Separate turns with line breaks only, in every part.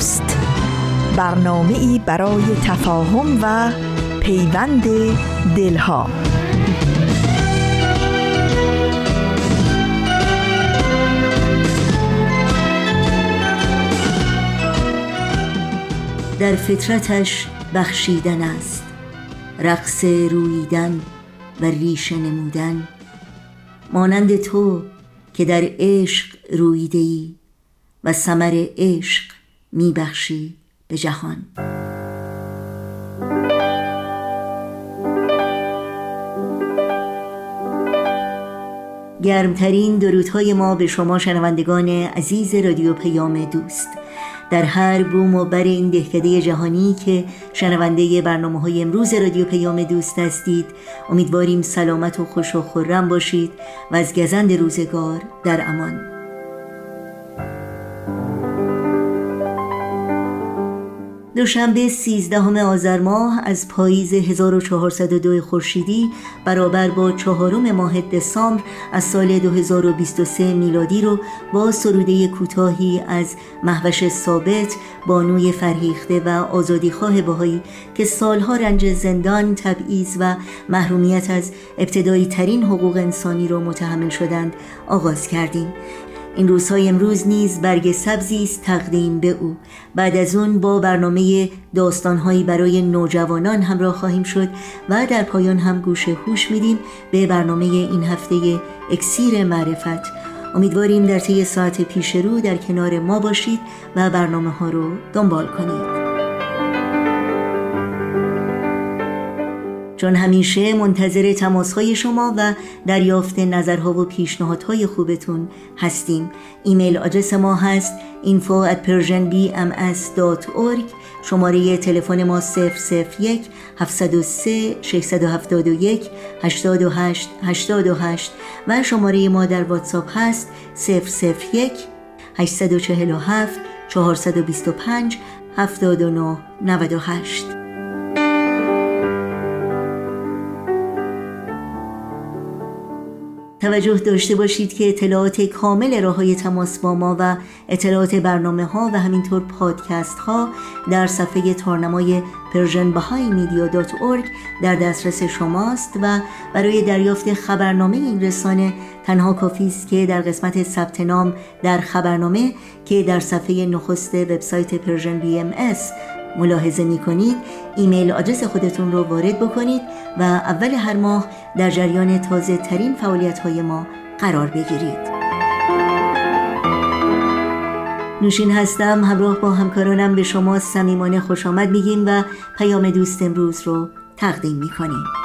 دوست. برنامه ای برای تفاهم و پیوند دلها.
در فطرتش بخشیدن است. رقص رویدن و ریشه نمودن. مانند تو که در عشق رویده ای و ثمر عشق میبخشی به جهان. گرمترین درودهای ما به شما شنوندگان عزیز رادیو پیام دوست. در هر بوم و بر این دهکده جهانی که شنونده برنامه های امروز رادیو پیام دوست هستید امیدواریم سلامت و خوش و خورم باشید و از گزند روزگار در امان. دوشنبه 13 آذر ماه از پاییز 1402 خورشیدی برابر با چهارم ماه دسامبر از سال 2023 میلادی رو با سروده کوتاهی از محوش ثابت بانوی فرهیخته و آزادیخواه بهایی که سالها رنج زندان، تبعیض و محرومیت از ابتدایی ترین حقوق انسانی را متحمل شدند آغاز کردیم. این روزهای امروز نیز برگ سبزی است تقدیم به او. بعد از اون با برنامه داستانهایی برای نوجوانان همراه خواهیم شد و در پایان هم گوش هوش میدیم به برنامه این هفته اکسیر معرفت. امیدواریم در طی ساعت پیش رو در کنار ما باشید و برنامه ها رو دنبال کنید. چون همیشه منتظر تماسهای شما و دریافت نظرها و پیشنهادهای خوبتون هستیم. ایمیل آدرس ما هست info at persianbms.org شماره تلفن ما 001 703 671 828 828 و شماره ما در واتساپ هست 001 847 425 79 98 توجه داشته باشید که اطلاعات کامل راه های تماس با ما و اطلاعات برنامه ها و همینطور پادکست ها در صفحه تارنمای persianbahaimedia.org در دسترس شماست و برای دریافت خبرنامه این رسانه تنها کافی است که در قسمت ثبت نام در خبرنامه که در صفحه نخست وبسایت Persian BMS ملاحظه می کنید ایمیل آدرس خودتون رو وارد بکنید و اول هر ماه در جریان تازه ترین فعالیت های ما قرار بگیرید. نوشین هستم همراه با همکارانم به شما صمیمانه خوش آمد میگیم و پیام دوست امروز رو تقدیم می‌کنیم.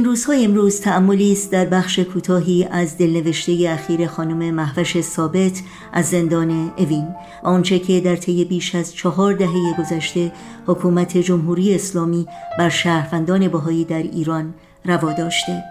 این روزهای امروز تأملی است در بخش کوتاهی از دلنوشته اخیر خانم محوش ثابت از زندان اوین. آنچه که در طی بیش از چهار دهه گذشته حکومت جمهوری اسلامی بر شهروندان بهایی در ایران روا داشته.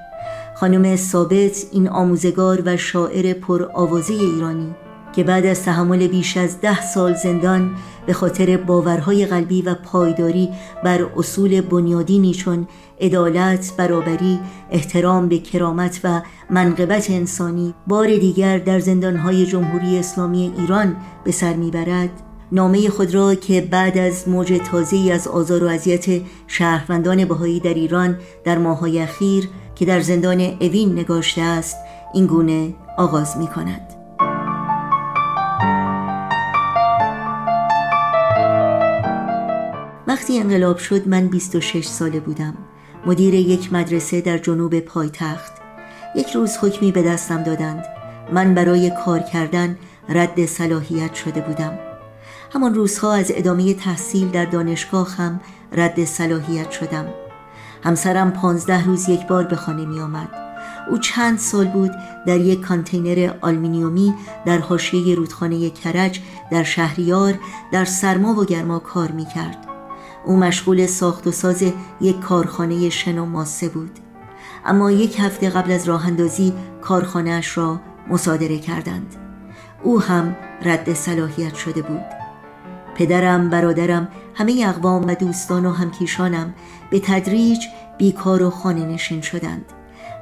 خانم ثابت این آموزگار و شاعر پر آوازه ایرانی که بعد از تحمل بیش از ده سال زندان به خاطر باورهای قلبی و پایداری بر اصول بنیادینی چون عدالت، برابری، احترام به کرامت و منقبت انسانی بار دیگر در زندانهای جمهوری اسلامی ایران به سر می‌برد نامه خود را که بعد از موج تازه‌ای از آزار و اذیت شهروندان بهایی در ایران در ماه‌های اخیر که در زندان اوین نگاشته است این گونه آغاز می کند. وقتی انقلاب شد من 26 ساله بودم. مدیر یک مدرسه در جنوب پایتخت. یک روز حکمی به دستم دادند. من برای کار کردن رد صلاحیت شده بودم. همان روزها از ادامه تحصیل در دانشگاه هم رد صلاحیت شدم. همسرم پانزده روز یک بار به خانه می آمد او چند سال بود در یک کانتینر آلمینیومی در حاشیه رودخانه کرج در شهریار در سرما و گرما کار می کرد. او مشغول ساخت و ساز یک کارخانه شن و ماسه بود. اما یک هفته قبل از راه اندازی کارخانهاش را مصادره کردند. او هم رد صلاحیت شده بود. پدرم، برادرم، همه اقوام و دوستان و همکیشانم به تدریج بیکار و خانه نشین شدند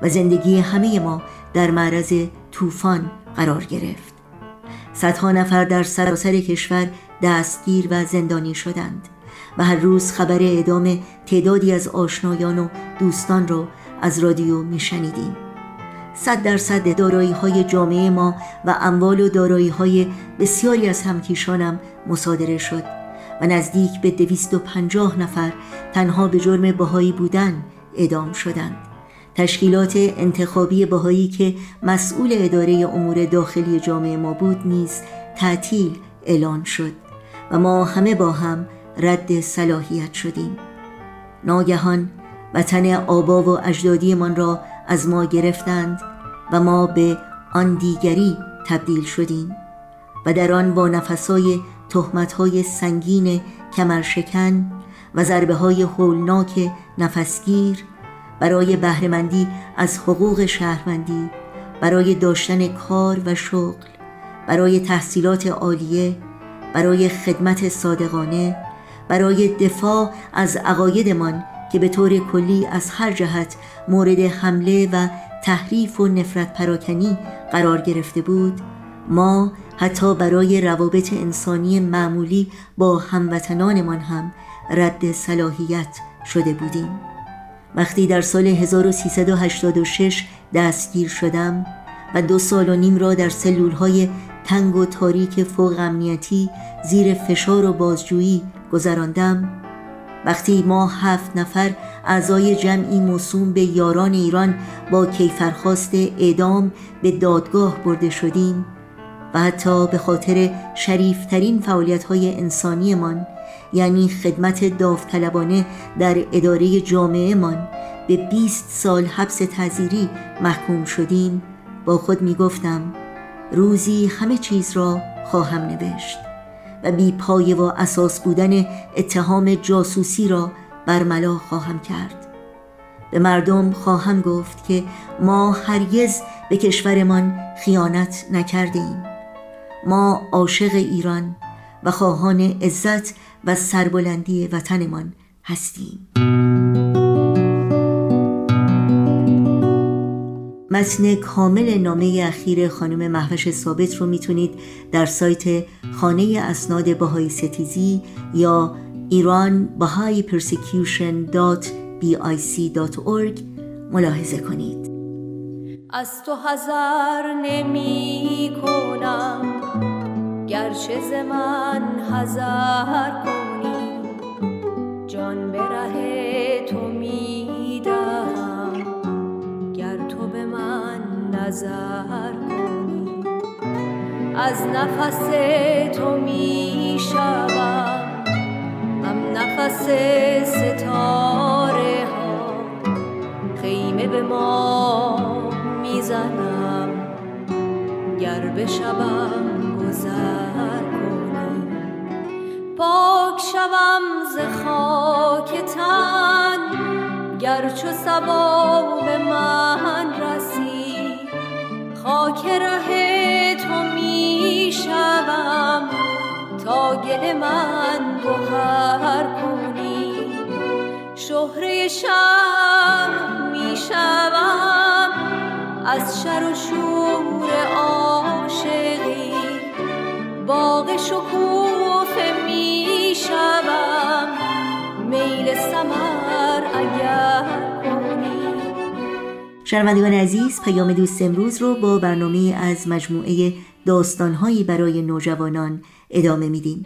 و زندگی همه ما در معرض طوفان قرار گرفت. صدها نفر در سراسر کشور دستگیر و زندانی شدند. و هر روز خبر اعدام تعدادی از آشنایان و دوستان را از رادیو میشنیدیم. صد درصد دارایی های جامعه ما و اموال و دارایی های بسیاری از همکیشانم مصادره شد و نزدیک به دویست و پنجاه نفر تنها به جرم بهایی بودن اعدام شدند. تشکیلات انتخابی بهایی که مسئول اداره امور داخلی جامعه ما بود نیز تعطیل اعلان شد و ما همه با هم رد صلاحیت شدیم. ناگهان وطن آبا و اجدادیمان را از ما گرفتند و ما به آن دیگری تبدیل شدیم و در آن با نفسای تهمتهای سنگین کمرشکن و ضربه های هولناک نفسگیر برای بهرهمندی از حقوق شهروندی برای داشتن کار و شغل برای تحصیلات عالیه برای خدمت صادقانه برای دفاع از عقایدمان که به طور کلی از هر جهت مورد حمله و تحریف و نفرت پراکنی قرار گرفته بود ما حتی برای روابط انسانی معمولی با هموطنانمان هم رد صلاحیت شده بودیم. وقتی در سال 1386 دستگیر شدم و دو سال و نیم را در سلول های تنگ و تاریک فوق امنیتی زیر فشار و بازجویی گذراندم. وقتی ما هفت نفر اعضای جمعی موسوم به یاران ایران با کیفرخواست اعدام به دادگاه برده شدیم و حتی به خاطر شریفترین فعالیت های انسانیمان یعنی خدمت داوطلبانه در اداره جامعه من به 20 سال حبس تعذیری محکوم شدیم. با خود می گفتم روزی همه چیز را خواهم نوشت. بی پایه و اساس بودن اتهام جاسوسی را برملا خواهم کرد. به مردم خواهم گفت که ما هرگز به کشورمان خیانت نکردیم. ما عاشق ایران و خواهان عزت و سربلندی وطنمان هستیم. متن کامل نامه اخیر خانم محوش ثابت رو می‌تونید در سایت خانه اسناد بهای ستیزی یا ایران بهای persecution.bic.org ملاحظه کنید.
از تو حذر نمی کنم گرچه ز من حذر کنی نظر کنی. از نفس تو می‌شوم. هم نفس ستاره ها. خیمه به ما می‌زنم. گر بشوم گذر کنی. پاک شوم ز خاک تن. گر چو سبا به من گل من گوهر کنی. شهره شم می شوم از شر و شور عاشقی. باغ شکوفه می شوم میل سمر اگر
شنوندگان عزیز پیام دوست امروز رو با برنامه از مجموعه داستانهایی برای نوجوانان ادامه میدیم.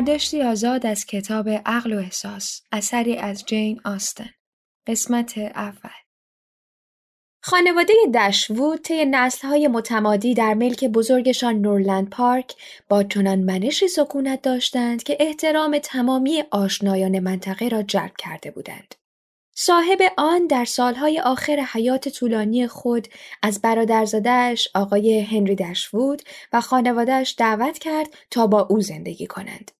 برداشتی آزاد از کتاب عقل و احساس اثری از جین آستن قسمت اول خانواده دشوود طی نسلهای متمادی در ملک بزرگشان نورلند پارک با چنان منشی سکونت داشتند که احترام تمامی آشنایان منطقه را جلب کرده بودند. صاحب آن در سالهای آخر حیات طولانی خود از برادرزادهش آقای هنری دشوود و خانوادهش دعوت کرد تا با او زندگی کنند.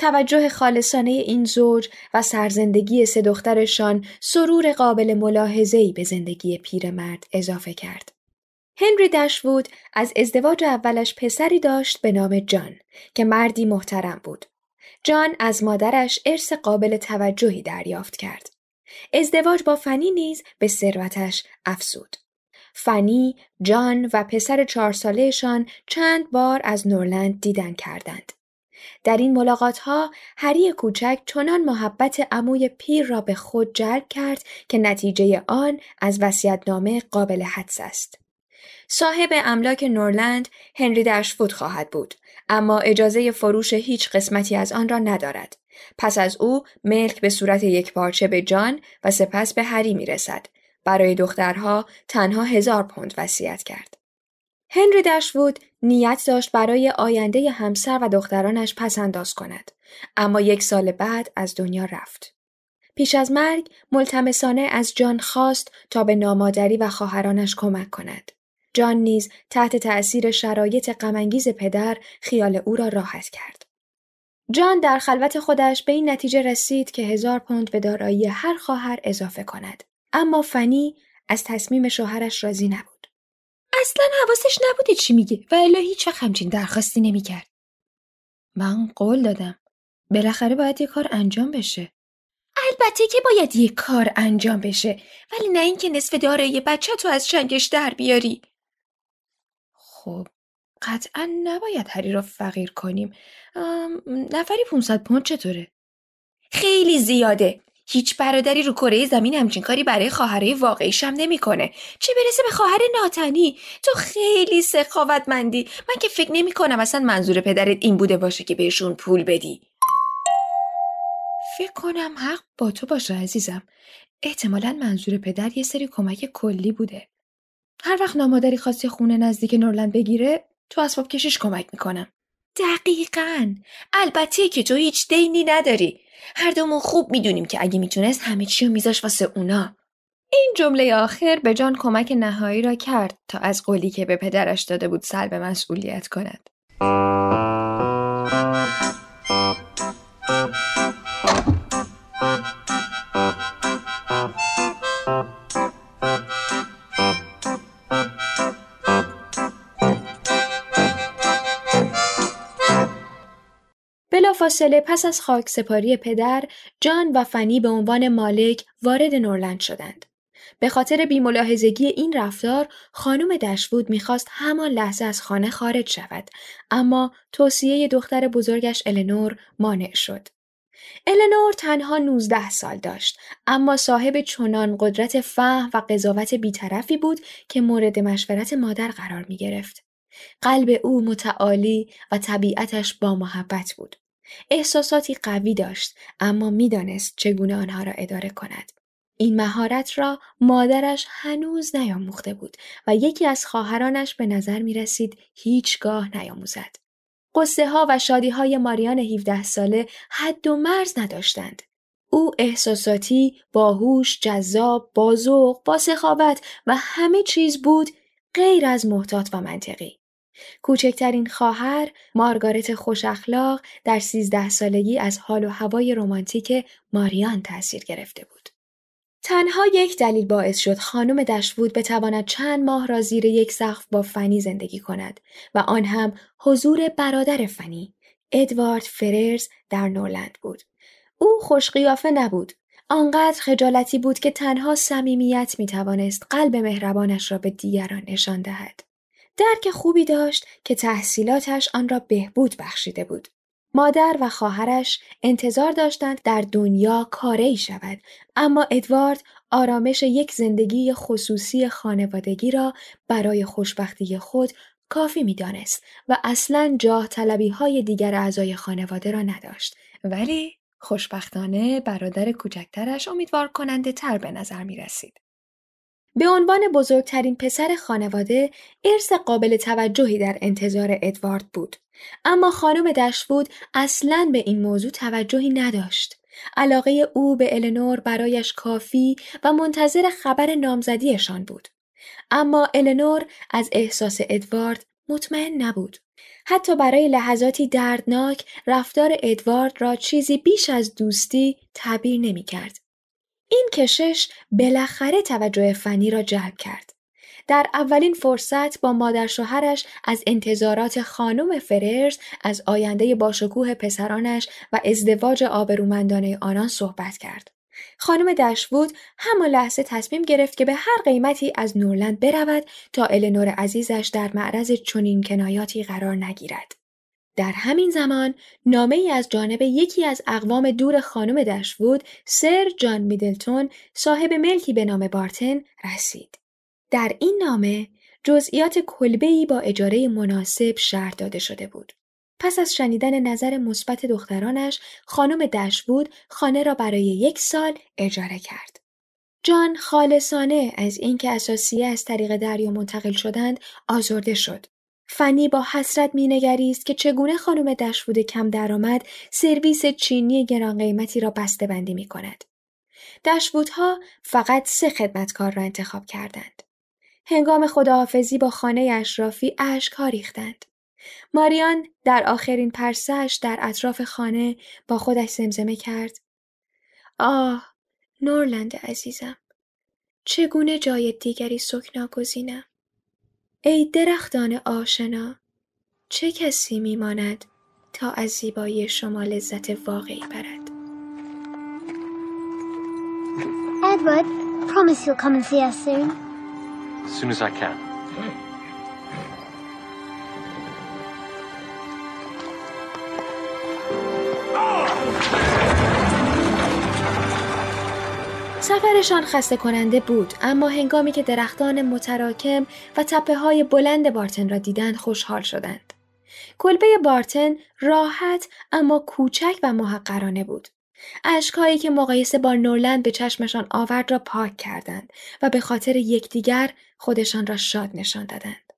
توجه خالصانه این زوج و سرزندگی سه دخترشان سرور قابل ملاحظه‌ای به زندگی پیرمرد اضافه کرد. هنری دشوود از ازدواج اولش پسری داشت به نام جان که مردی محترم بود. جان از مادرش ارث قابل توجهی دریافت کرد. ازدواج با فنی نیز به ثروتش افزود. فنی، جان و پسر چهار سالهشان چند بار از نورلند دیدن کردند. در این ملاقات ها هری کوچک چنان محبت عموی پیر را به خود جلب کرد که نتیجه آن از وصیت‌نامه قابل حدس است. صاحب املاک نورلند هنری دشفود خواهد بود اما اجازه فروش هیچ قسمتی از آن را ندارد. پس از او ملک به صورت یک پارچه به جان و سپس به هری می رسد. برای دخترها تنها هزار پوند وصیت کرد. هنری دشوود نیت داشت برای آینده همسر و دخترانش پسنداز کند اما یک سال بعد از دنیا رفت. پیش از مرگ ملتمسانه از جان خواست تا به نامادری و خواهرانش کمک کند. جان نیز تحت تأثیر شرایط غمانگیز پدر خیال او را راحت کرد. جان در خلوت خودش به این نتیجه رسید که هزار پوند به دارایی هر خواهر اضافه کند. اما فنی از تصمیم شوهرش راضی نبود. اصلا حواسش نبوده چی میگه و الا هیچ همچین درخواستی نمی‌کرد. من قول دادم. بالاخره باید یه کار انجام بشه. البته که باید یه کار انجام بشه ولی نه اینکه نصف دارایی بچه تو از چنگش در بیاری. خب قطعا نباید هری را فقیر کنیم. نفری 500 پوند چطوره؟ خیلی زیاده. هیچ برادری رو کره زمین همچین کاری برای خواهرای واقعیش هم نمی‌کنه. چه برسه به خواهر ناتنی؟ تو خیلی سخاوتمندی. من که فکر نمی کنم اصلا منظور پدرت این بوده باشه که بهشون پول بدی. فکر کنم حق با تو باشه عزیزم. احتمالا منظور پدر یه سری کمک کلی بوده. هر وقت نامادری خواستی خونه نزدیک نورلند بگیره تو اسباب کشیش کمک می‌کنم. دقیقا. البته که تو هیچ دینی نداری. هر دومون خوب می‌دونیم که اگه می‌تونست همه چی رو میذاش واسه اونا. این جمله آخر به جان کمک نهایی را کرد تا از قولی که به پدرش داده بود سلب مسئولیت کند. فاصله پس از خاک سپاری پدر، جان و فنی به عنوان مالک وارد نورلند شدند. به خاطر بیملاحظگی این رفتار خانم دشوود می‌خواست همان لحظه از خانه خارج شود اما توصیه دختر بزرگش النور مانع شد. النور تنها 19 سال داشت اما صاحب چنان قدرت فهم و قضاوت بیطرفی بود که مورد مشورت مادر قرار می گرفت. قلب او متعالی و طبیعتش با محبت بود. احساساتی قوی داشت اما می‌دانست چگونه آنها را اداره کند. این مهارت را مادرش هنوز نیاموخته بود و یکی از خواهرانش به نظر می رسید هیچگاه نیاموزد. قصه ها و شادی های ماریان 17 ساله حد و مرز نداشتند. او احساساتی، باهوش، جذاب، بازوق، با سخاوت و همه چیز بود غیر از محتاط و منطقی. کوچکترین خواهر مارگارت خوش اخلاق در سیزده سالگی از حال و هوای رمانتیک ماریان تأثیر گرفته بود. تنها یک دلیل باعث شد خانم دشوود بتواند چند ماه را زیر یک سقف با فنی زندگی کند و آن هم حضور برادر فنی ادوارد فررز در نورلند بود. او خوشقیافه نبود. آنقدر خجالتی بود که تنها صمیمیت می توانست قلب مهربانش را به دیگران نشان دهد. درک خوبی داشت که تحصیلاتش آن را بهبود بخشیده بود. مادر و خواهرش انتظار داشتند در دنیا کاره ای شود اما ادوارد آرامش یک زندگی خصوصی خانوادگی را برای خوشبختی خود کافی می دانست و اصلا جاه طلبی های دیگر اعضای خانواده را نداشت ولی خوشبختانه برادر کوچکترش امیدوار کننده تر به نظر می رسید. به عنوان بزرگترین پسر خانواده ارث قابل توجهی در انتظار ادوارد بود. اما خانم دشوود اصلا به این موضوع توجهی نداشت. علاقه او به النور برایش کافی و منتظر خبر نامزدیشان بود. اما النور از احساس ادوارد مطمئن نبود. حتی برای لحظاتی دردناک رفتار ادوارد را چیزی بیش از دوستی تعبیر نمی کرد. این کشش بالاخره توجه فنی را جلب کرد. در اولین فرصت با مادر شوهرش از انتظارات خانم فررز از آینده باشکوه پسرانش و ازدواج آبرومندانه آنان صحبت کرد. خانم دشوود همان لحظه تصمیم گرفت که به هر قیمتی از نورلند برود تا النور عزیزش در معرض چنین کنایاتی قرار نگیرد. در همین زمان نامه ای از جانب یکی از اقوام دور خانم دشوود سر جان میدلتون صاحب ملکی به نام بارتن رسید. در این نامه جزئیات کلبه‌ای با اجاره مناسب شرط داده شده بود. پس از شنیدن نظر مثبت دخترانش، خانم دشوود خانه را برای یک سال اجاره کرد. جان خالصانه از اینکه اساسیه از طریق دریا منتقل شدند آزرده شد. فنی با حسرت مینگریست که چگونه خانم دشوود کم درآمد سرویس چینی گران قیمتی را بسته بندی می کند. دشوودها فقط سه خدمتکار را انتخاب کردند. هنگام خداحافظی با خانه اشرافی اشکها ریختند. ماریان در آخرین پرسش در اطراف خانه با خودش زمزمه کرد. آه، نورلند عزیزم. چگونه جای دیگری سکنا گزینم؟ ای درختان آشنا، چه کسی میماند تا از زیبایی شما لذت واقعی برد؟
Edward, promise you'll come and see us soon.
As soon as I can.
سفرشان خسته کننده بود اما هنگامی که درختان متراکم و تپه های بلند بارتن را دیدند خوشحال شدند. کلبه بارتن راحت اما کوچک و محقرانه بود. اشکهایی که مقایسه با نورلند به چشمشان آورد را پاک کردند و به خاطر یکدیگر خودشان را شاد نشان دادند.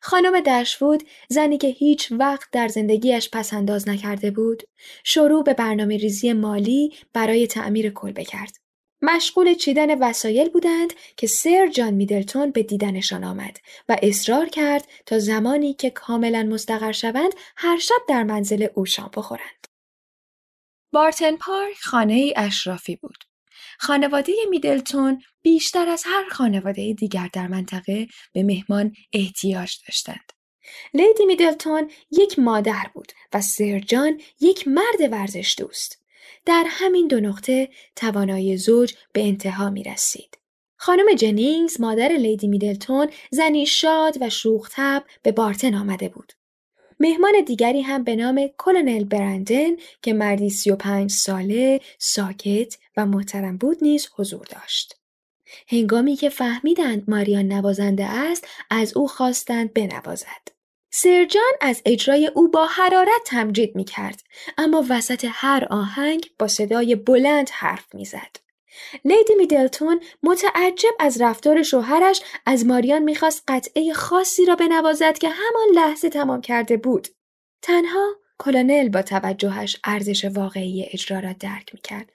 خانم دشوود زنی که هیچ وقت در زندگیش پسنداز نکرده بود شروع به برنامه ریزی مالی برای تعمیر کلبه کرد. مشغول چیدن وسایل بودند که سر جان میدلتون به دیدنشان آمد و اصرار کرد تا زمانی که کاملا مستقر شوند هر شب در منزل او شام بخورند. بارتن پارک خانه اشرافی بود. خانواده میدلتون بیشتر از هر خانواده دیگر در منطقه به مهمان احتیاج داشتند. لیدی میدلتون یک مادر بود و سر جان یک مرد ورزش دوست. در همین دو نقطه توانایی زوج به انتها می رسید. خانم جنینگز مادر لیدی میدلتون زنی شاد و شوختب به بارتن آمده بود. مهمان دیگری هم به نام کلونل برندن که مردی 35 ساله، ساکت و محترم بود نیز حضور داشت. هنگامی که فهمیدند ماریان نوازنده است، از او خواستند بنوازد. سرجان از اجرای او با حرارت تمجید می کرد اما وسط هر آهنگ با صدای بلند حرف می زد. لیدی میدلتون متعجب از رفتار شوهرش از ماریان می‌خواست قطعه خاصی را بنوازد که همان لحظه تمام کرده بود. تنها کلونل با توجهش ارزش واقعی اجرا را درک می‌کرد.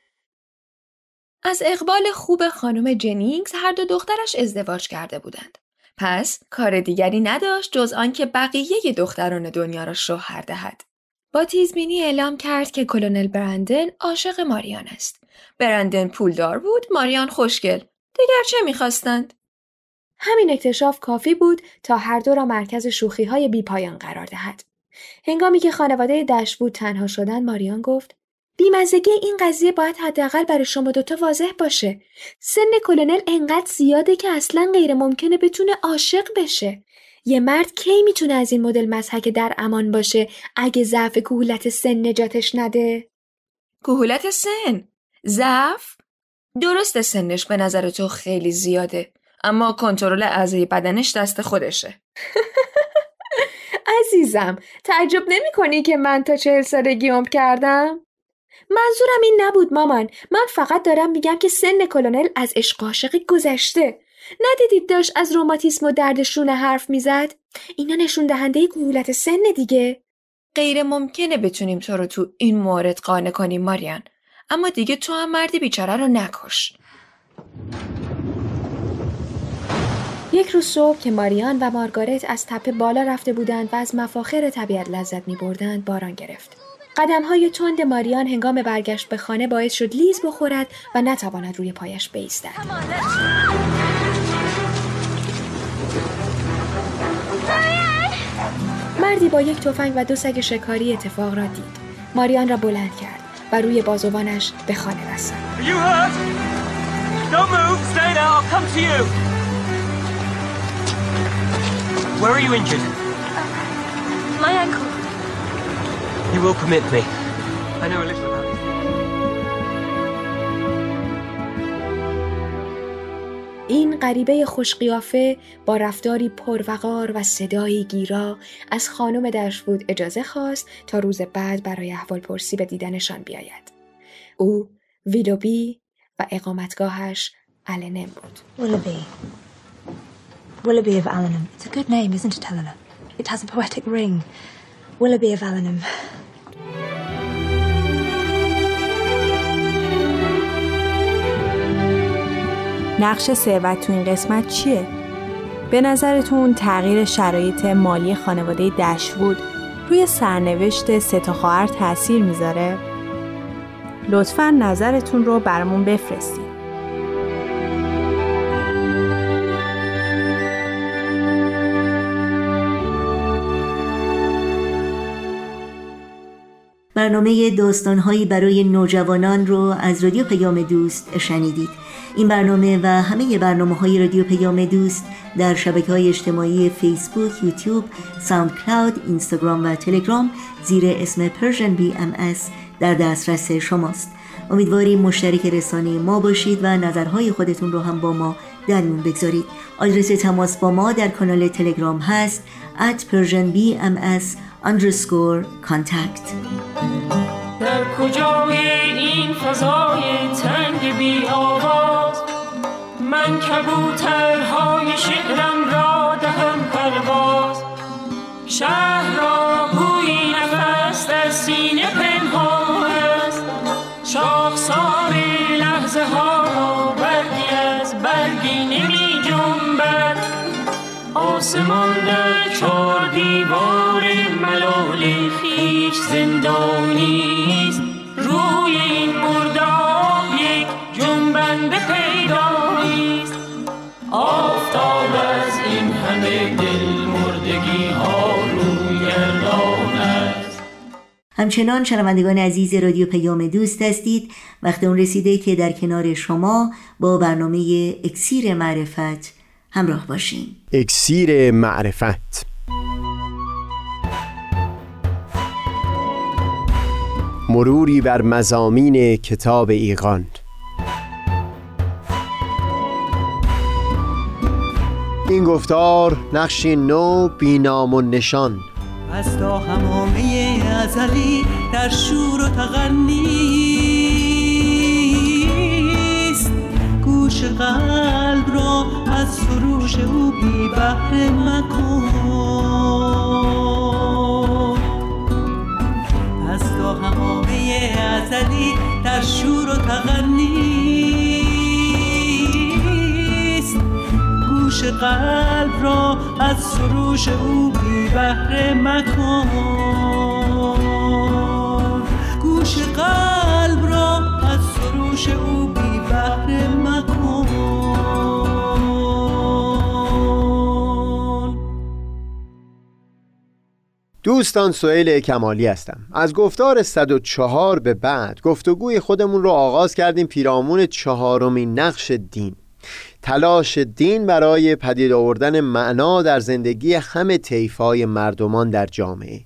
از اقبال خوب خانم جنینگز هر دو دخترش ازدواج کرده بودند. پس کار دیگری نداشت جز آنکه بقیه دختران دنیا را شوهر دهد. با تیزبینی اعلام کرد که کلونل برندن عاشق ماریان است. برندن پولدار بود، ماریان خوشگل. دیگر چه می‌خواستند؟ همین اکتشاف کافی بود تا هر دو را مرکز شوخی های بی پایان قرار دهد. هنگامی که خانواده بود تنها شدن ماریان گفت بیمزگی این قضیه باید حداقل برای شما دوتا واضح باشه. سن کلونل انقدر زیاده که اصلا غیر ممکنه بتونه عاشق بشه. یه مرد کی می‌تونه از این مدل مسحک در امان باشه اگه ضعف کهولت سن نجاتش نده؟
کهولت سن؟ ضعف؟ درست سنش به نظر تو خیلی زیاده اما کنترل اعضای بدنش دست خودشه.
عزیزم تعجب نمی کنی که من تا چهل سالگی عمر کردم؟ منظورم این نبود مامان. من فقط دارم میگم که سن کلونل از عشق عاشقی گذشته. ندیدید داشت از روماتیسم و دردشون حرف می‌زد؟ اینا نشون دهنده کهولت سن دیگه.
غیر ممکنه بتونیم تو رو تو این مورد قانع کنیم ماریان. اما دیگه تو هم مردی بیچاره رو نکش.
یک روز صبح که ماریان و مارگارت از تپه بالا رفته بودند و از مفاخر طبیعت لذت می بردند باران گرفت. قدم های تند ماریان هنگام برگشت به خانه باعث شد لیز بخورد و نتواند روی پایش بیستد. مردی با یک تفنگ و دو سگ شکاری اتفاق را دید. ماریان را بلند کرد و روی بازوانش به خانه رسید.
Where are you injured?
My ankle.
You will permit me. I know a little about it.
این غریبه خوشقیافه با رفتاری پروقار و صدایی گیرا از خانم دشفود اجازه خواست تا روز بعد برای احوال پرسی به دیدنشان بیاید. او ویلوبی و اقامتگاهش النم بود.
ویلوبی Willoughby of Allenham. It's a good name, isn't it, Helena? It has a poetic ring. Willoughby of Allenham.
نقش ثروت تو این قسمت چیه؟ به نظرتون تغییر شرایط مالی خانواده دشوود روی سرنوشت سه تا خواهر تاثیر می‌ذاره؟ لطفا نظرتون رو برامون بفرستید.
برنامه داستانهایی برای نوجوانان رو از رادیو پیام دوست شنیدید. این برنامه و همه برنامه های رادیو پیام دوست در شبکه های اجتماعی فیسبوک، یوتیوب، ساوند کلاود، اینستاگرام و تلگرام زیر اسم بی ام در دسترس شماست. امیدواریم مشترک رسانه ما باشید و نظرهای خودتون رو هم با ما در میون بگذارید. آدرس تماس با ما در کانال تلگرام هست at persianbms underscore contact.
در کجای این فضای تنگ بی آواز من کبوترهای شعرم را دهم پرواز. شهر را بوی نفس در سینه پنهان است. شاخسار لحظه ها را برگی از برگی نمی جنبد. آسمان در چار زندانیست روی این مرداب یک جنبنده پیداییست آفتاب از این همه دل مردگی ها روی است.
همچنان شنوندگان عزیز رادیو پیام دوست هستید. وقت اون رسیده که در کنار شما با برنامه اکسیر معرفت همراه باشیم.
اکسیر معرفت. مروری بر مزامین کتاب ایقان این گفتار نقشی نو بینام و نشان.
از تا همامه ازلی در شور و تغنیست گوش قلب را از سروش او بی بحر مکن. ازلی در شور و تغنیست گوش قلب را از سروش او بی بهره مکن. گوش قلب را از سروش او بی بهره مکن.
دوستان سئیل کمالی هستم. از گفتار 104 به بعد گفتگوی خودمون رو آغاز کردیم پیرامون چهارمین نقش دین. تلاش دین برای پدید آوردن معنا در زندگی همه طیف‌های مردمان در جامعه.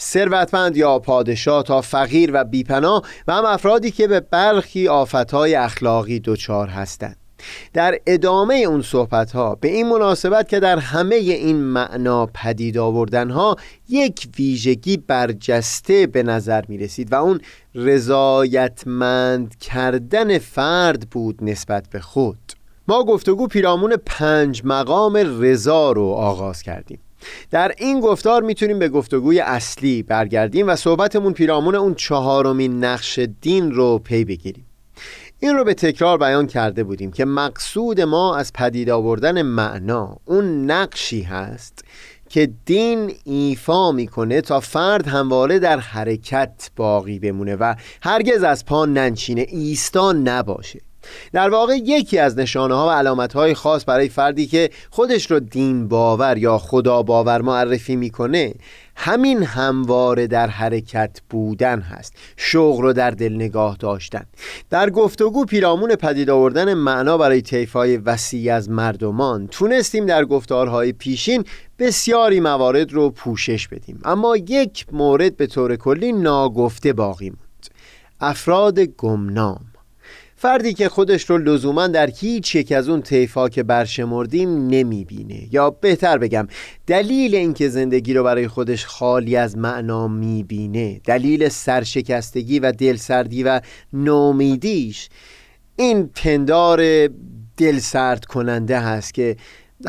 ثروتمند یا پادشاه تا فقیر و بیپناه و هم افرادی که به برخی آفتهای اخلاقی دچار هستند. در ادامه اون صحبت ها به این مناسبت که در همه این معنا پدید آوردن ها یک ویژگی برجسته به نظر می رسید و اون رضایتمند کردن فرد بود نسبت به خود. ما گفتگو پیرامون پنج مقام رضا رو آغاز کردیم. در این گفتار می‌تونیم به گفتگوی اصلی برگردیم و صحبتمون پیرامون اون چهارمین نقش دین رو پی بگیریم. این رو به تکرار بیان کرده بودیم که مقصود ما از پدید آوردن معنا اون نقشی هست که دین ایفا می‌کنه تا فرد همواره در حرکت باقی بمونه و هرگز از پا ننشینه ایستا نباشه. در واقع یکی از نشانه ها و علامت های خاص برای فردی که خودش رو دین باور یا خدا باور معرفی می‌کنه همین همواره در حرکت بودن هست شوق رو در دل نگاه داشتن. در گفتگو پیرامون پدید آوردن معنا برای طیفای وسیع از مردمان تونستیم در گفتارهای پیشین بسیاری موارد رو پوشش بدیم. اما یک مورد به طور کلی ناگفته باقی موند. افراد گمنام. فردی که خودش رو لزوما در هیچ یک از اون طیفا که برشمردیم نمی‌بینه. یا بهتر بگم دلیل اینکه زندگی رو برای خودش خالی از معنا می‌بینه دلیل سرشکستگی و دلسردی و نومیدیش این پندار دلسرد کننده هست که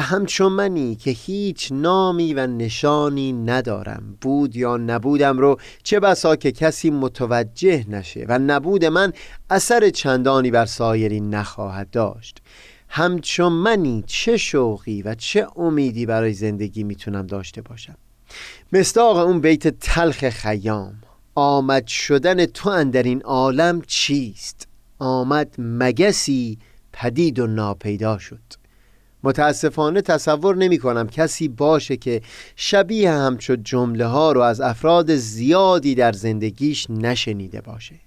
همچون منی که هیچ نامی و نشانی ندارم بود یا نبودم رو چه بسا که کسی متوجه نشه و نبود من اثر چندانی بر سایرین نخواهد داشت. همچون منی چه شوقی و چه امیدی برای زندگی می‌تونم داشته باشم. مستاق اون بیت تلخ خیام آمد شدن تو اندر این عالم چیست؟ آمد مگسی پدید و ناپیدا شد. متاسفانه تصور نمی کنم کسی باشه که شبیه همچو جمله ها رو از افراد زیادی در زندگیش نشنیده باشه.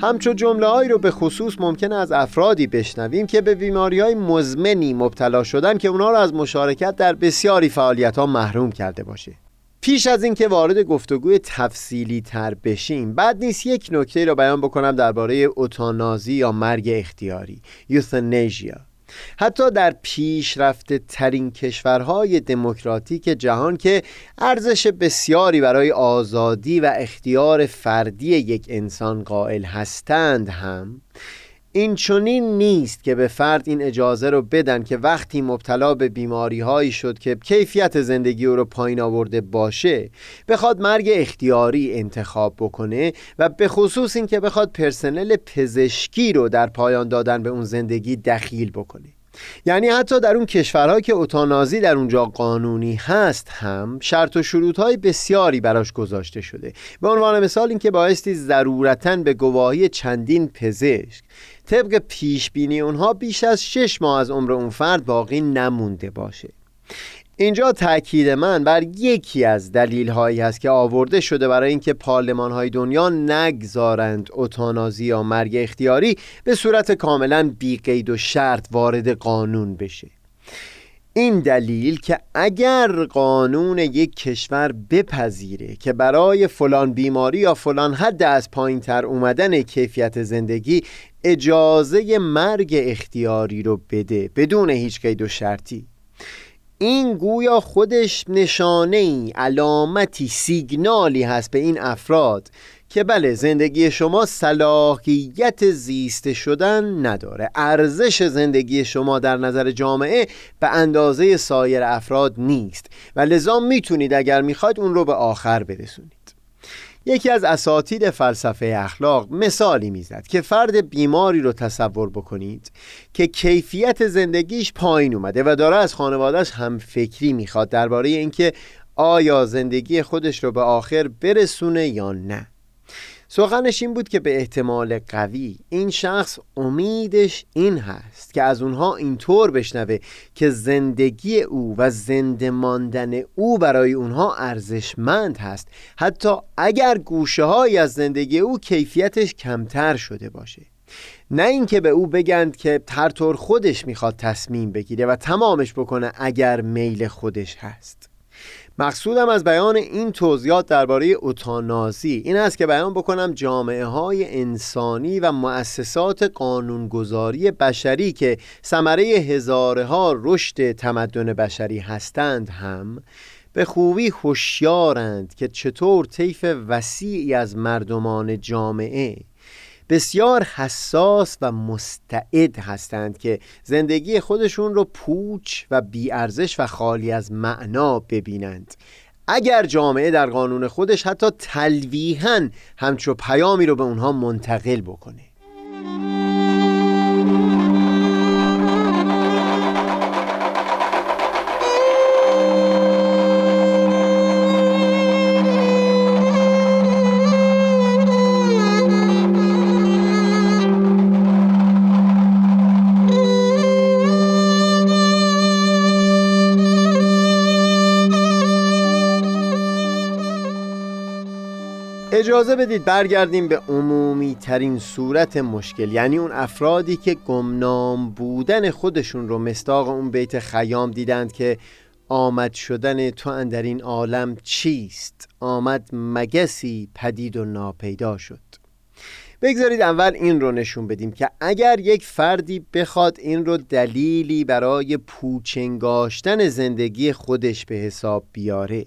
همچو جمله هایی رو به خصوص ممکنه از افرادی بشنویم که به بیماری های مزمنی مبتلا شدن که اونا رو از مشارکت در بسیاری فعالیت ها محروم کرده باشه. پیش از اینکه وارد گفتگوی تفصیلی تر بشیم بعد نیست یک نکته رو بیان بکنم درباره اوتانازی یا مرگ اختیاری یوثنیژیا حتی در پیشرفته ترین کشورهای دموکراتیک جهان که ارزش بسیاری برای آزادی و اختیار فردی یک انسان قائل هستند هم این چونین نیست که به فرد این اجازه رو بدن که وقتی مبتلا به بیماری هایی شد که کیفیت زندگی او رو پایین آورده باشه بخواد مرگ اختیاری انتخاب بکنه و به خصوص این که بخواد پرسنل پزشکی رو در پایان دادن به اون زندگی دخیل بکنه. یعنی حتی در اون کشورهایی که اوتانازی در اونجا قانونی هست هم شرط و شروط های بسیاری براش گذاشته شده. به عنوان مثال اینکه بایستی ضرورتا به گواهی چندین پزشک طبق پیش بینی اونها بیش از شش ماه از عمر اون فرد باقی نمونده باشه. اینجا تاکید من بر یکی از دلیل هایی هست که آورده شده برای اینکه پارلمان های دنیا نگذارند اوتانازی یا مرگ اختیاری به صورت کاملا بیقید و شرط وارد قانون بشه. این دلیل که اگر قانون یک کشور بپذیره که برای فلان بیماری یا فلان حد از پایین تر اومدن کیفیت زندگی اجازه مرگ اختیاری رو بده بدون هیچ قید و شرطی. این گویا خودش نشانه ای علامتی سیگنالی هست به این افراد که بله زندگی شما صلاحیت زیسته شدن نداره. ارزش زندگی شما در نظر جامعه به اندازه سایر افراد نیست. و لذا می‌تونید اگر می‌خواید اون رو به آخر برسونید. یکی از اساتید فلسفه اخلاق مثالی می‌زد که فرد بیماری رو تصور بکنید که کیفیت زندگیش پایین اومده و داره از خانوادهش هم فکری می‌خواد درباره اینکه آیا زندگی خودش رو به آخر برسونه یا نه. سخنش این بود که به احتمال قوی این شخص امیدش این هست که از اونها اینطور بشنوه که زندگی او و زنده ماندن او برای اونها ارزشمند هست. حتی اگر گوشه های از زندگی او کیفیتش کمتر شده باشه. نه اینکه به او بگند که هر طور خودش می‌خواد تصمیم بگیره و تمامش بکنه اگر میل خودش هست. مقصودم از بیان این توضیحات درباره اوتانازی. این است که بیان بکنم جامعه های انسانی و مؤسسات قانونگذاری بشری که ثمره هزاره ها رشد تمدن بشری هستند هم به خوبی هوشیارند که چطور طیف وسیعی از مردمان جامعه بسیار حساس و مستعد هستند که زندگی خودشون رو پوچ و بیارزش و خالی از معنا ببینند. اگر جامعه در قانون خودش حتی تلویحا همچو پیامی رو به اونها منتقل بکنه. اجازه بدید برگردیم به عمومی ترین صورت مشکل یعنی اون افرادی که گمنام بودن خودشون رو مستاق اون بیت خیام دیدند که آمد شدن تو اندر این عالم چیست؟ آمد مگسی پدید و ناپیدا شد. بگذارید اول این رو نشون بدیم که اگر یک فردی بخواد این رو دلیلی برای پوچنگاشتن زندگی خودش به حساب بیاره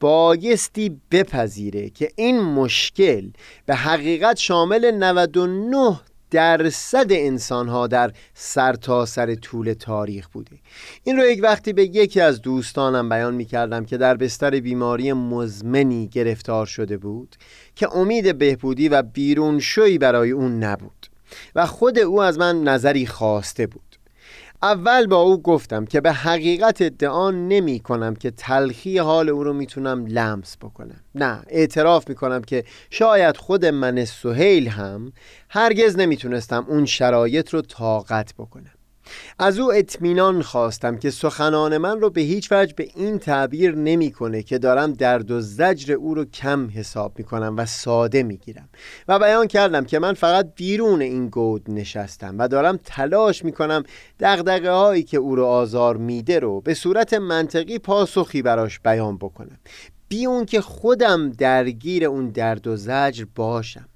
بایستی بپذیره که این مشکل به حقیقت شامل 99 درصد انسان ها در سرتاسر سر طول تاریخ بوده. این رو یک وقتی به یکی از دوستانم بیان می کردم که در بستر بیماری مزمنی گرفتار شده بود که امید بهبودی و بیرون شوی برای اون نبود و خود او از من نظری خواسته بود. اول با او گفتم که به حقیقت ادعا نمی کنم که تلخی حال او رو می‌تونم لمس بکنم. نه اعتراف می کنم که شاید خود من سهیل هم هرگز نمی‌تونستم اون شرایط رو طاقت بکنم. از او اطمینان خواستم که سخنان من رو به هیچ وجه به این تعبیر نمی‌کنه که دارم درد و زجر او رو کم حساب می‌کنم و ساده می‌گیرم و بیان کردم که من فقط بیرون این گود نشستم و دارم تلاش می‌کنم دقدقه هایی که او رو آزار میده رو به صورت منطقی پاسخی براش بیان بکنم. بی اون که خودم درگیر اون درد و زجر باشم.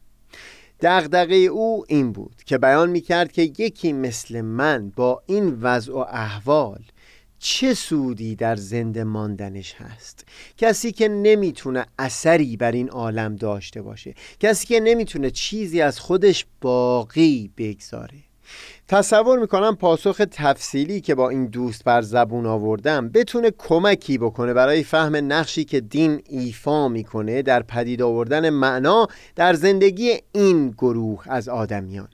دغدغه او این بود که بیان می کرد که یکی مثل من با این وضع و احوال چه سودی در زنده ماندنش هست. کسی که نمی‌تونه اثری بر این عالم داشته باشه. کسی که نمی‌تونه چیزی از خودش باقی بگذاره. تصور می‌کنم پاسخ تفصیلی که با این دوست بر زبون آوردم بتونه کمکی بکنه برای فهم نقشی که دین ایفا می‌کنه در پدید آوردن معنا در زندگی این گروه از آدمیان.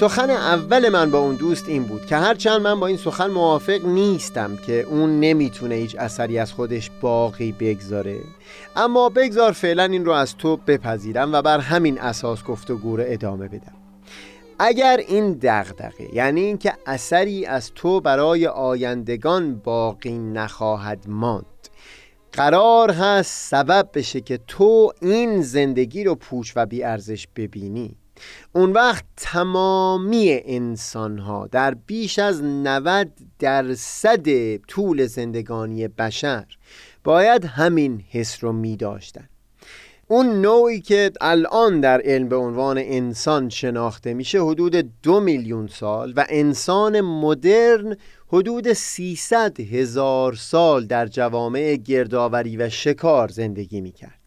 سخن اول من با اون دوست این بود که هرچند من با این سخن موافق نیستم که اون نمی‌تونه هیچ اثری از خودش باقی بگذاره. اما بگذار فعلا این رو از تو بپذیرم و بر همین اساس گفتگو رو ادامه بدم. اگر این دغدغه یعنی اینکه اثری از تو برای آیندگان باقی نخواهد ماند قرار هست سبب بشه که تو این زندگی رو پوچ و بیارزش ببینی. اون وقت تمامی انسان ها در بیش از 90 درصد طول زندگانی بشر باید همین حس رو می داشتن. اون نوعی که الان در علم به عنوان انسان شناخته میشه حدود دو میلیون سال و انسان مدرن حدود 300 هزار سال در جوامع گردآوری و شکار زندگی می‌کرد.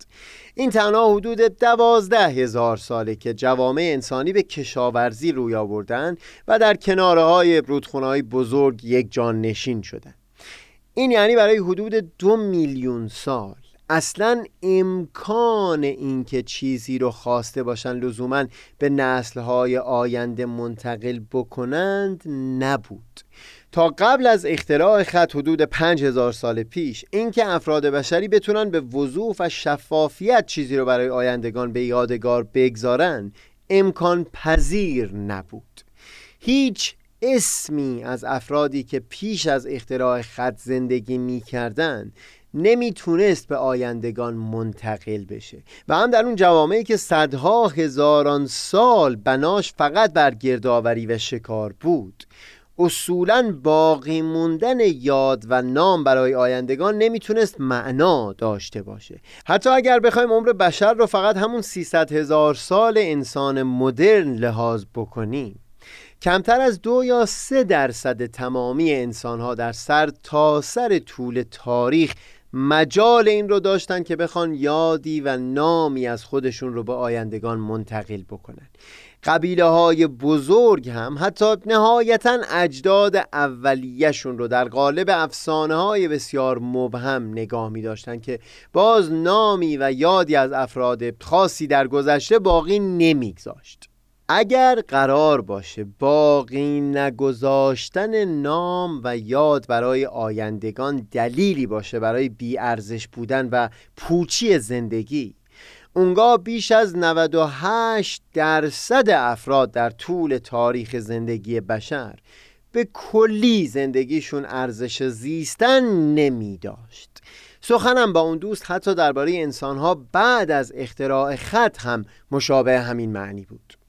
این تنها حدود دوازده هزار ساله که جوامع انسانی به کشاورزی روی آوردن و در کناره های رودخونه بزرگ یک جان نشین شدن. این یعنی برای حدود دو میلیون سال. اصلا امکان اینکه چیزی رو خواسته باشن لزوما به نسلهای آینده منتقل بکنند نبود. تا قبل از اختراع خط حدود 5000 سال پیش اینکه افراد بشری بتونن به وضوح و شفافیت چیزی رو برای آیندگان به یادگار بگذارن امکان پذیر نبود. هیچ اسمی از افرادی که پیش از اختراع خط زندگی می کردن نمی‌تونست به آیندگان منتقل بشه. و هم در اون جوامعی که صدها هزاران سال بناش فقط بر گردآوری و شکار بود. اصولا باقی موندن یاد و نام برای آیندگان نمی‌تونست معنا داشته باشه. حتی اگر بخوایم عمر بشر رو فقط همون 300 هزار سال انسان مدرن لحاظ بکنیم کمتر از دو یا سه درصد تمامی انسان ها در سر تا سر طول تاریخ مجال این رو داشتن که بخوان یادی و نامی از خودشون رو به آیندگان منتقل بکنن. قبیله های بزرگ هم حتی نهایتا اجداد اولیهشون رو در قالب افسانه های بسیار مبهم نگاه می داشتن که باز نامی و یادی از افراد خاصی در گذشته باقی نمیگذاشت. اگر قرار باشه باقی نگذاشتن نام و یاد برای آیندگان دلیلی باشه برای بیارزش بودن و پوچی زندگی اونگاه بیش از 98 درصد افراد در طول تاریخ زندگی بشر به کلی زندگیشون ارزش زیستن نمی داشت. سخنم با اون دوست حتی درباره انسانها بعد از اختراع خط هم مشابه همین معنی بود.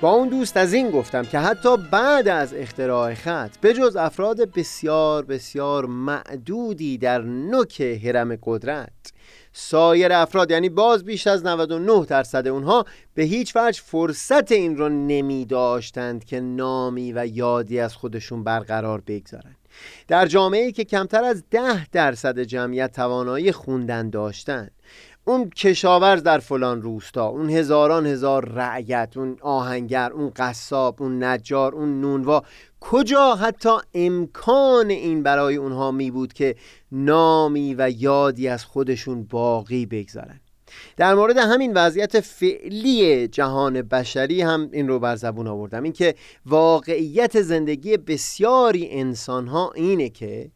با اون دوست از این گفتم که حتی بعد از اختراع خط به جز افراد بسیار بسیار معدودی در نوک حرم قدرت. سایر افراد یعنی باز بیش از 99 درصد اونها به هیچ وجه فرصت این رو نمی داشتند که نامی و یادی از خودشون برقرار بگذارند در جامعه که کمتر از ده درصد جمعیت توانایی خوندن داشتند اون کشاورز در فلان روستا اون هزاران هزار رعیت اون آهنگر اون قصاب اون نجار اون نونوا. کجا حتی امکان این برای اونها می بود که نامی و یادی از خودشون باقی بگذارن؟ در مورد همین وضعیت فعلی جهان بشری هم این رو بر زبون آوردم. اینکه واقعیت زندگی بسیاری انسان ها اینه که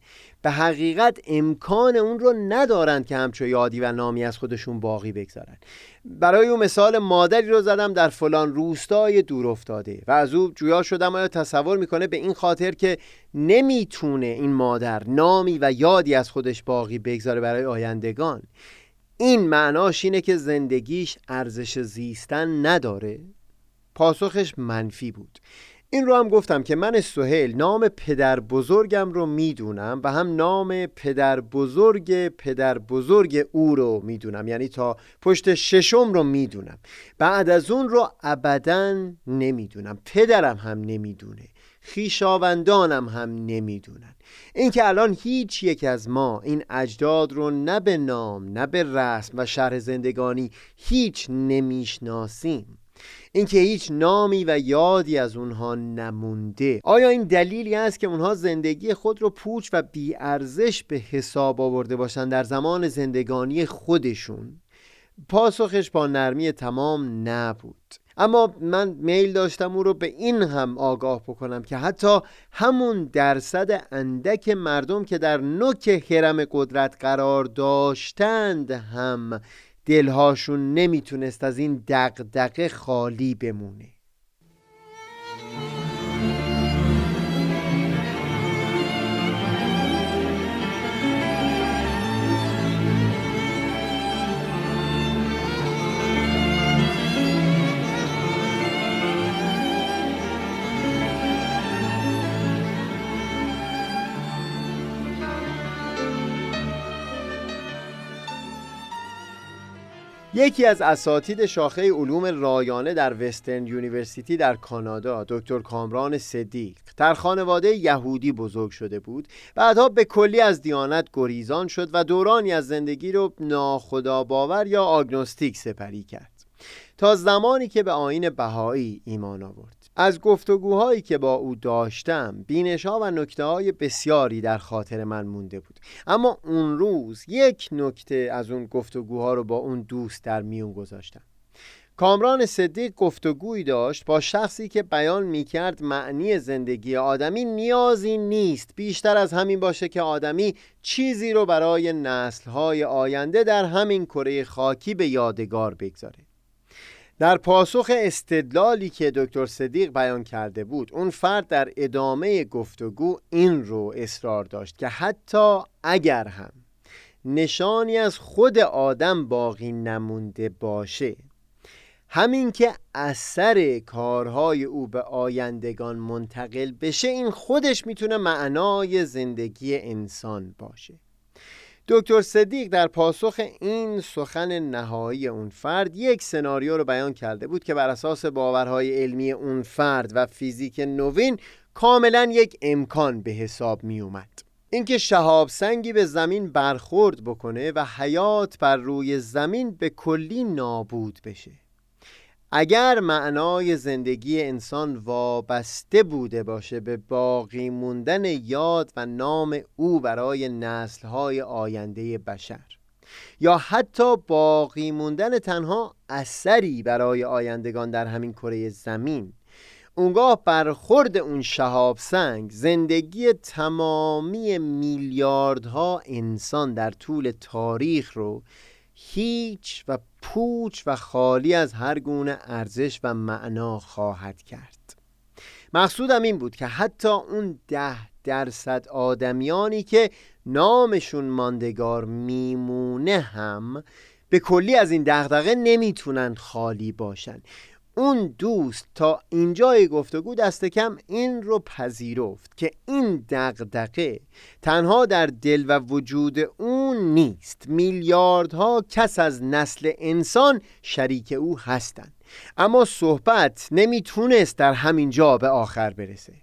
به حقیقت امکان اون رو ندارند که همچو یادی و نامی از خودشون باقی بگذارن. برای اون مثال مادری رو زدم در فلان روستای دور افتاده و از او جویا شدم آیا تصور می‌کنه به این خاطر که نمی‌تونه این مادر نامی و یادی از خودش باقی بگذاره برای آیندگان. این معناش اینه که زندگیش ارزش زیستن نداره. پاسخش منفی بود. این رو هم گفتم که من سهیل نام پدر بزرگم رو می‌دونم و هم نام پدر بزرگ پدر بزرگ او رو می‌دونم. یعنی تا پشت ششم رو می‌دونم. بعد از اون رو ابدا نمی‌دونم. پدرم هم نمی‌دونه. خیشاوندانم هم نمی‌دونن. اینکه الان هیچ یک از ما این اجداد رو نه به نام نه به رسم و شرح زندگانی هیچ نمی‌شناسیم. اینکه هیچ نامی و یادی از اونها نمونده آیا این دلیلی است که اونها زندگی خود رو پوچ و بیارزش به حساب آورده باشند در زمان زندگانی خودشون؟ پاسخش با نرمی تمام نبود اما من میل داشتم او رو به این هم آگاه بکنم که حتی همون درصد اندک مردم که در نوک حرم قدرت قرار داشتند هم دلهاشون نمی‌تونست از این دقدقه خالی بمونه. یکی از اساتید شاخه علوم رایانه در Western University در کانادا دکتر کامران صدیق. در خانواده یهودی بزرگ شده بود. بعدها به کلی از دیانت گریزان شد و دورانی از زندگی رو ناخدا باور یا agnostic سپری کرد. تا زمانی که به آیین بهایی ایمان آورد. از گفتگوهایی که با او داشتم بینش ها و نکته های بسیاری در خاطر من مونده بود. اما اون روز یک نکته از اون گفتگوها رو با اون دوست در میون گذاشتم. کامران صدیق گفتگویی داشت با شخصی که بیان می‌کرد معنی زندگی آدمی نیازی نیست. بیشتر از همین باشه که آدمی چیزی رو برای نسلهای آینده در همین کره خاکی به یادگار بگذاره. در پاسخ استدلالی که دکتر صدیق بیان کرده بود اون فرد در ادامه گفتگو این رو اصرار داشت که حتی اگر هم نشانی از خود آدم باقی نمونده باشه همین که اثر کارهای او به آیندگان منتقل بشه این خودش می‌تونه معنای زندگی انسان باشه. دکتر صدیق در پاسخ این سخن نهایی اون فرد یک سناریو رو بیان کرده بود که بر اساس باورهای علمی اون فرد و فیزیک نوین کاملا یک امکان به حساب می اومد اینکه شهاب سنگی به زمین برخورد بکنه و حیات بر روی زمین به کلی نابود بشه. اگر معنای زندگی انسان وابسته بوده باشه به باقی موندن یاد و نام او برای نسلهای آینده بشر یا حتی باقی موندن تنها اثری برای آیندگان در همین کره زمین اونگاه برخورد اون شهاب سنگ زندگی تمامی میلیاردها انسان در طول تاریخ رو هیچ و پوچ و خالی از هر گونه ارزش و معنا خواهد کرد. مقصودم این بود که حتی اون ده درصد آدمیانی که نامشون ماندگار میمونه هم به کلی از این دغدغه نمی‌تونن خالی باشن. اون دوست تا اینجای گفتگو دست کم این رو پذیرفت که این دغدغه تنها در دل و وجود اون نیست. میلیاردها کس از نسل انسان شریک او هستند اما صحبت نمی‌تونست در همین جا به آخر برسه.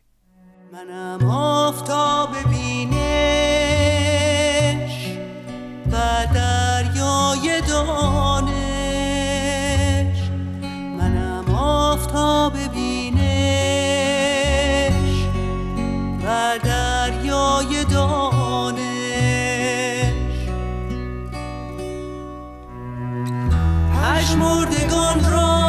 منم آفتاب بینش و دریای دانش آفتاب بینش و دریای دانش. پشمردگان را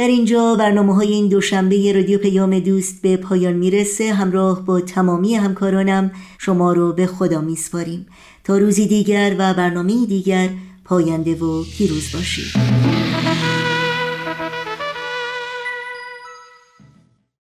در اینجا برنامه های این دوشنبه رادیو پیام دوست به پایان می‌رسه. همراه با تمامی همکارانم شما رو به خدا میسپاریم. تا روزی دیگر و برنامه دیگر پاینده و پیروز باشید.